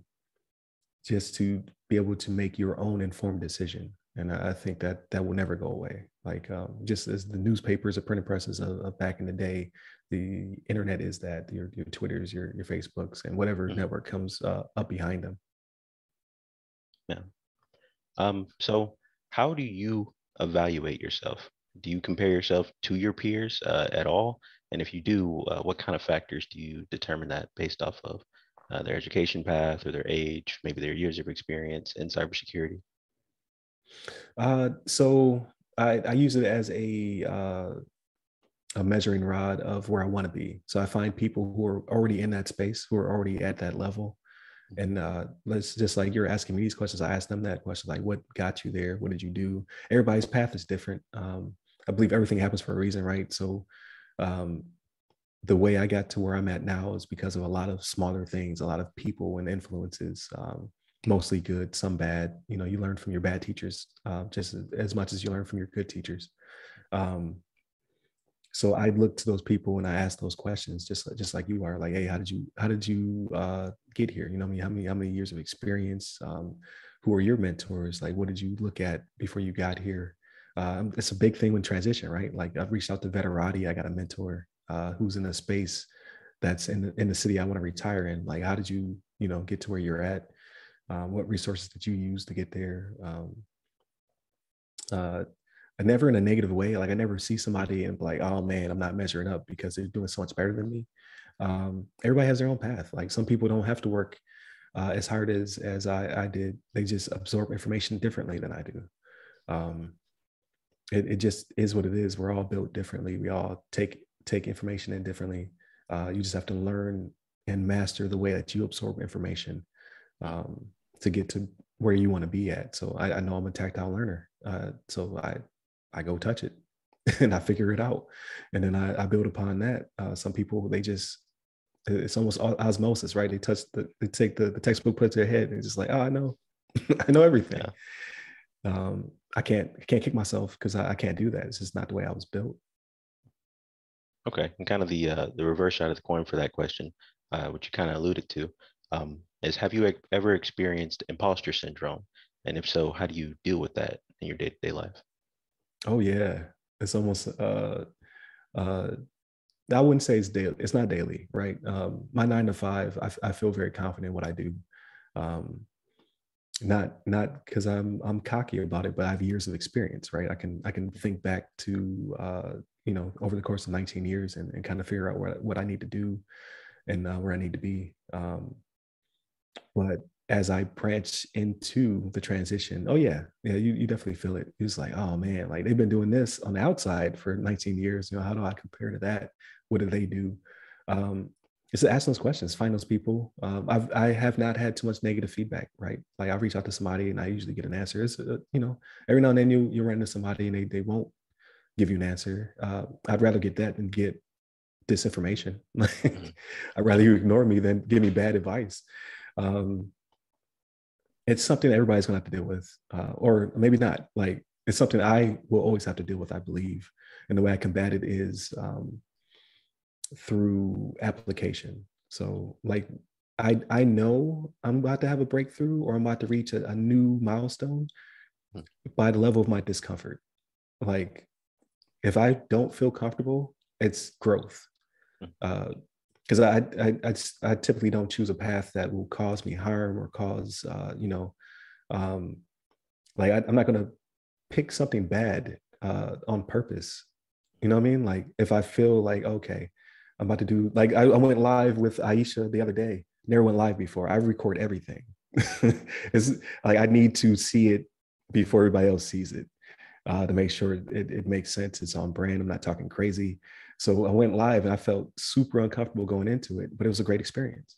just to be able to make your own informed decision. And I think that that will never go away. Like um, just as the newspapers, the printing presses of, of back in the day, the internet is that your, your twitters your, your facebooks and whatever mm-hmm. network comes uh, up behind them. Yeah. Um, so how do you evaluate yourself? Do you compare yourself to your peers uh, at all? And if you do uh, what kind of factors do you determine that based off of uh, their education path or their age maybe their years of experience in cybersecurity? Uh, so I, I, use it as a uh, a measuring rod of where I want to be. So I find people who are already in that space, who are already at that level. Mm-hmm. And uh, let's just like you're asking me these questions, I ask them that question like, what got you there? What did you do? Everybody's path is different. Um, I believe everything happens for a reason, right? So um, the way I got to where I'm at now is because of a lot of smaller things, a lot of people and influences, um, mostly good, some bad. You know, you learn from your bad teachers uh, just as much as you learn from your good teachers. Um, so I look to those people and I ask those questions, just just like you are, like, hey, how did you how did you uh, get here? You know, I mean, how many how many years of experience? Um, who are your mentors? Like, what did you look at before you got here? Um, it's a big thing when transition, right? Like, I've reached out to Veterati. I got a mentor uh, who's in a space that's in the, in the city I want to retire in. Like, how did you you know get to where you're at? Um, what resources did you use to get there? Um, uh, never in a negative way. Like I never see somebody and like, oh man, I'm not measuring up because they're doing so much better than me. Um, everybody has their own path. Like some people don't have to work uh, as hard as as I, I did. They just absorb information differently than I do. Um, it, it just is what it is. We're all built differently. We all take take information in differently. Uh, you just have to learn and master the way that you absorb information um, to get to where you want to be at. So I, I know I'm a tactile learner. Uh, so I I go touch it (laughs) and I figure it out. And then I, I build upon that. Uh, some people, they just, it's almost osmosis, right? They touch the, they take the, the textbook, put it to their head, and it's just like, oh, I know, (laughs) I know everything. Yeah. Um, I can't, I can't kick myself because I, I, can't do that. It's just not the way I was built. Okay, and kind of the uh, the reverse side of the coin for that question, uh, which you kind of alluded to, um, is have you ever experienced imposter syndrome? And if so, how do you deal with that in your day to day life? Oh yeah, it's almost uh, uh, I wouldn't say it's daily. It's not daily, right? Um, my nine to five, I, I feel very confident in what I do. Um, not not because I'm I'm cocky about it, but I have years of experience, right? I can I can think back to uh, you know over the course of 19 years and, and kind of figure out what what I need to do and uh, where I need to be. Um, but as I branch into the transition, oh yeah, yeah, you, you definitely feel it. It's like, oh man, like they've been doing this on the outside for 19 years. You know, how do I compare to that? What do they do? Um, it's to ask those questions, find those people. Um, I've I have not had too much negative feedback, right? Like I reach out to somebody and I usually get an answer. It's uh, you know, every now and then you you run into somebody and they they won't give you an answer. Uh, I'd rather get that than get disinformation. (laughs) Mm-hmm. I'd rather you ignore me than give me bad advice. Um, it's something that everybody's gonna have to deal with, uh, or maybe not. Like it's something I will always have to deal with. I believe, and the way I combat it is um, through application. So, like I I know I'm about to have a breakthrough, or I'm about to reach a, a new milestone hmm. by the level of my discomfort. Like if I don't feel comfortable, it's growth. Hmm. Uh, because I, I, I I typically don't choose a path that will cause me harm or cause uh, you know, um, like I, am not gonna pick something bad uh, on purpose. You know what I mean? Like if I feel like okay, I'm about to do like I, I went live with Aisha the other day. Never went live before. I record everything. (laughs) it's like I need to see it before everybody else sees it uh, to make sure it, it makes sense. It's on brand. I'm not talking crazy. So I went live and I felt super uncomfortable going into it, but it was a great experience.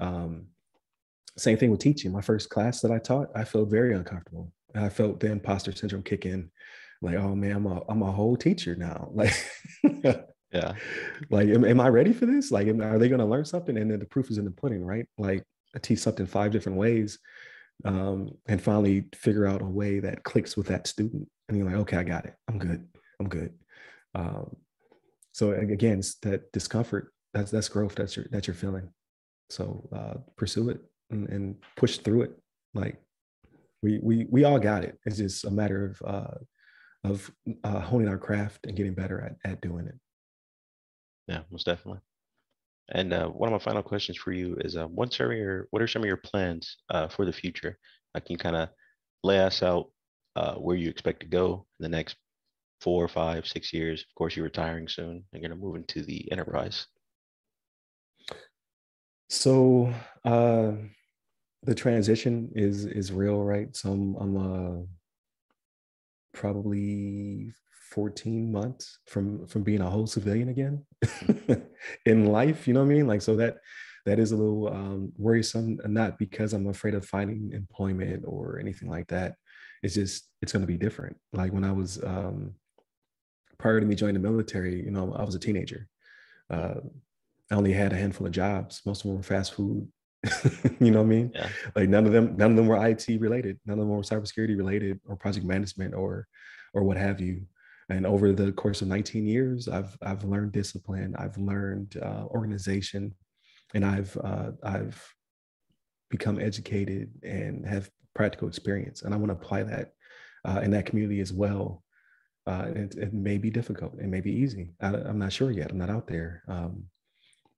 Um, same thing with teaching. My first class that I taught, I felt very uncomfortable. I felt the imposter syndrome kick in. Like, oh man, I'm a I'm a whole teacher now. (laughs) Like, yeah, like, am, am I ready for this? Like, am, are they going to learn something? And then the proof is in the pudding, right? Like, I teach something five different ways, um, and finally figure out a way that clicks with that student. And you're like, okay, I got it. I'm good. I'm good. Um, so again that discomfort that's that's growth that's your that you're feeling. So uh, pursue it and, and, push through it. Like we we we all got it. It's just a matter of uh of uh, honing our craft and getting better at, at doing it. Yeah most definitely. And uh, one of my final questions for you is uh, what are your what are some of your plans uh, for the future? I can kind of lay us out where you expect to go in the next four, five, six years. Of course, you're retiring soon and going to move into the enterprise. So uh, the transition is is real, right? So I'm, I'm uh, probably 14 months from from being a whole civilian again (laughs) in life. You know what I mean? Like so that that is a little um, worrisome, not because I'm afraid of finding employment or anything like that. It's just it's going to be different. Like when I was um, prior to me joining the military, you know, I was a teenager. Uh, I only had a handful of jobs. Most of them were fast food. (laughs) you know what I mean? Yeah. Like none of them, none of them were IT related. None of them were cybersecurity related or project management or, or what have you. And over the course of 19 years, I've I've learned discipline. I've learned uh, organization, and I've uh, I've become educated and have practical experience. And I want to apply that uh, in that community as well uh, it, it, may be difficult. It may be easy. I, am not sure yet. I'm not out there. Um,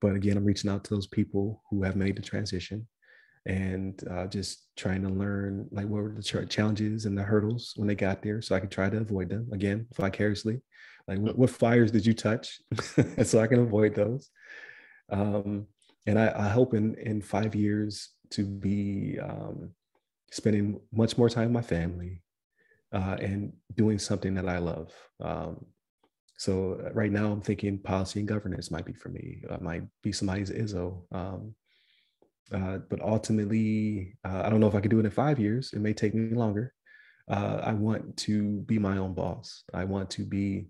but again, I'm reaching out to those people who have made the transition and uh, just trying to learn like what were the challenges and the hurdles when they got there so I could try to avoid them again vicariously. Like what, what fires did you touch? (laughs) so I can avoid those. Um, and I, I, hope in, in five years to be um, spending much more time with my family, uh, and doing something that I love. Um, so uh, right now, I'm thinking policy and governance might be for me. I might be somebody's ISO. Um, uh, but ultimately, uh, I don't know if I could do it in five years. It may take me longer. Uh, I want to be my own boss. I want to be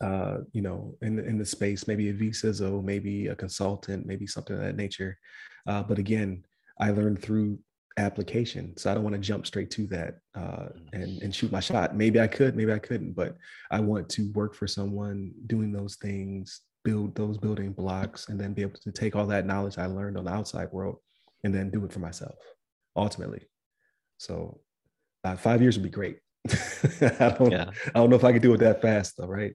uh, you know, in the, in the space, maybe a VCISO, maybe a consultant, maybe something of that nature. Uh, but again, I learned through application, so I don't want to jump straight to that uh, mm. and and shoot my shot. Maybe I could, maybe I couldn't, but I want to work for someone doing those things, build those building blocks, and then be able to take all that knowledge I learned on the outside world and then do it for myself, ultimately. So, uh, five years would be great. (laughs) I don't, yeah. I don't know if I could do it that fast though, right?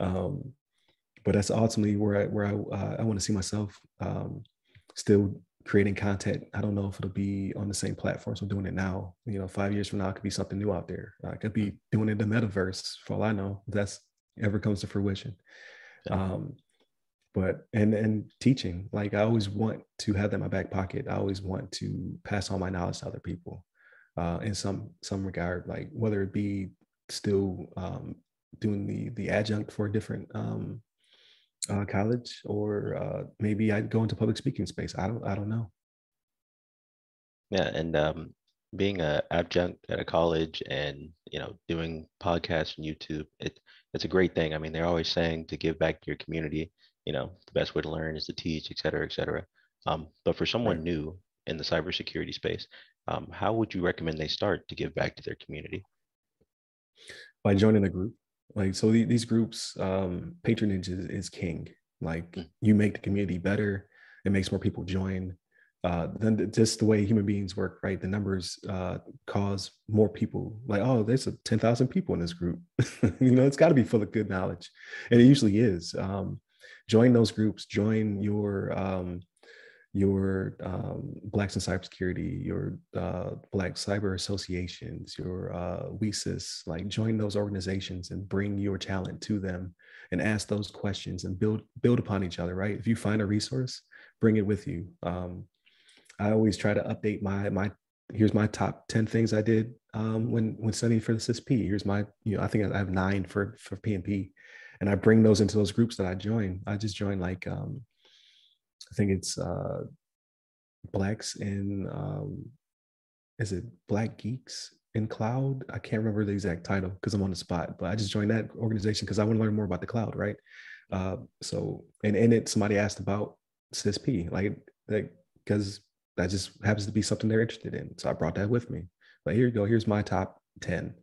Um, but that's ultimately where I where I uh, I want to see myself um, still creating content. I don't know if it'll be on the same platforms I'm doing it now. You know, five years from now, it could be something new out there. I could be doing it in the metaverse for all I know. If that's ever comes to fruition. Um, but and and teaching, like I always want to have that in my back pocket. I always want to pass on my knowledge to other people, uh, in some some regard, like whether it be still um, doing the the adjunct for a different um, uh, college, or uh, maybe I'd go into public speaking space. I don't I don't know. Yeah, and um, being a adjunct at a college and you know doing podcasts and YouTube, it it's a great thing. I mean, they're always saying to give back to your community. You know, the best way to learn is to teach, et cetera, et cetera. Um, but for someone right. new in the cybersecurity space, um, how would you recommend they start to give back to their community? By joining a group like so these groups um patronage is, is king. Like mm. you make the community better. It makes more people join. Uh then just the way human beings work right? The numbers uh cause more people. Like oh there's a 10,000 people in this group. (laughs) You know it's got to be full of good knowledge. And it usually is. Um join those groups. Join your um your um, Blacks in Cybersecurity, your uh, Black Cyber Associations, your uh, WiCyS, like join those organizations and bring your talent to them and ask those questions and build build upon each other, right? If you find a resource, bring it with you. Um, I always try to update my my here's my top 10 things I did um, when when studying for the CISSP. Here's my, you know, I think I have nine for for PMP. And I bring those into those groups that I join. I just join like um, I think it's uh, blacks in um, is it Black Geeks in Cloud? I can't remember the exact title because I'm on the spot, but I just joined that organization because I want to learn more about the cloud, right? Uh, so and in it, somebody asked about CISSP, like like because that just happens to be something they're interested in. So I brought that with me. But here you go. Here's my top ten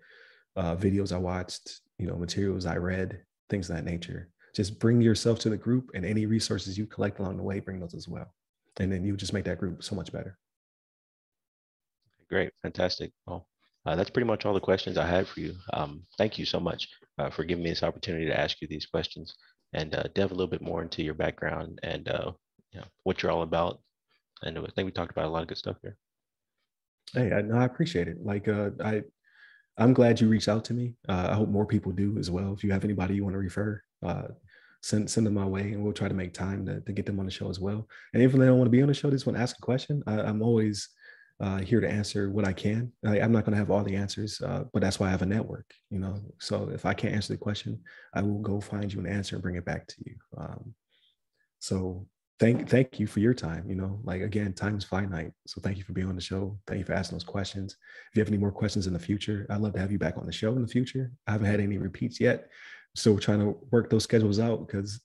uh, videos I watched, you know, materials I read, things of that nature just bring yourself to the group and any resources you collect along the way, bring those as well. And then you just make that group so much better. Great, fantastic. Well, uh, that's pretty much all the questions I had for you. Um, thank you so much uh, for giving me this opportunity to ask you these questions and uh, delve a little bit more into your background and uh, you know, what you're all about. And I think we talked about a lot of good stuff here. Hey, I, no, I appreciate it. Like uh, I, I'm glad you reached out to me. Uh, I hope more people do as well. If you have anybody you want to refer, uh, send send them my way, and we'll try to make time to, to get them on the show as well. And if they don't want to be on the show, just want to ask a question. I, am always uh, here to answer what I can. I, am not going to have all the answers, uh, but that's why I have a network. You know, so if I can't answer the question, I will go find you an answer and bring it back to you. Um, so thank thank you for your time you know like again time is finite so thank you for being on the show thank you for asking those questions if you have any more questions in the future i'd love to have you back on the show in the future i haven't had any repeats yet still trying to work those schedules out because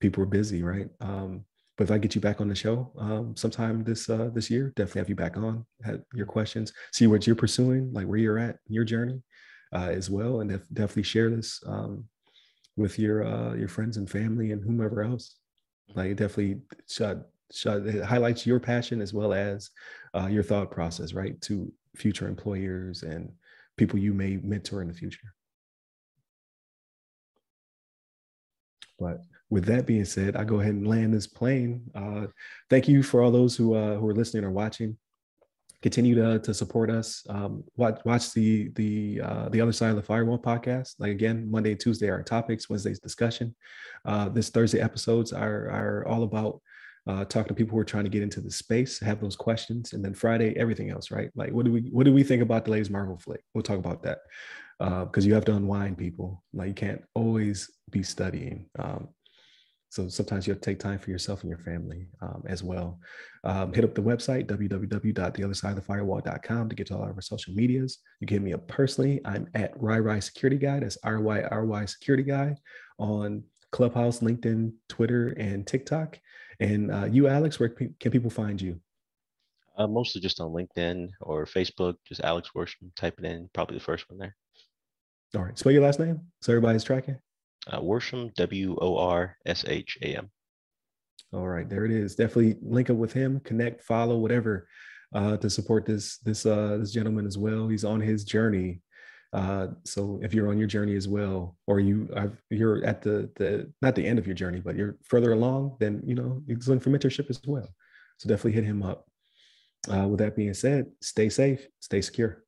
people are busy, right? Um, but if I get you back on the show um, sometime this uh, this year, definitely have you back on, have your questions, see what you're pursuing, like where you're at your journey uh, as well, and def- definitely share this um, with your uh, your friends and family and whomever else. Like it definitely shot, it highlights your passion as well as uh, your thought process, right, to future employers and people you may mentor in the future. But with that being said, I go ahead and land this plane. Uh, thank you for all those who uh, who are listening or watching. Continue to, to support us. Um, watch watch the the uh, the other side of the firewall podcast. Like again, Monday and Tuesday are topics. Wednesday's discussion. Uh, this Thursday episodes are are all about uh, talking to people who are trying to get into the space, have those questions, and then Friday everything else. Right? Like what do we what do we think about the latest Marvel flick? We'll talk about that because uh, you have to unwind people. Like you can't always be studying. Um, so sometimes you have to take time for yourself and your family um, as well. Um, hit up the website, www.theothersideofthefirewall.com to get to all of our social medias. You can hit me up personally. I'm at RyRy Security Guy. That's R-Y-R-Y Security Guy on Clubhouse, LinkedIn, Twitter, and TikTok. And uh, you, Alex, where can people find you? Uh, mostly just on LinkedIn or Facebook, just Alex Worsham. Type it in, probably the first one there. All right. Spell your last name so everybody's tracking. Uh, Worsham, W O R S H A M. All right, there it is. Definitely link up with him, connect, follow, whatever, uh, to support this this uh, this gentleman as well. He's on his journey. Uh, so if you're on your journey as well, or you are, you're at the the not the end of your journey, but you're further along, then you know he's looking for mentorship as well. So definitely hit him up. Uh, with that being said, stay safe, stay secure.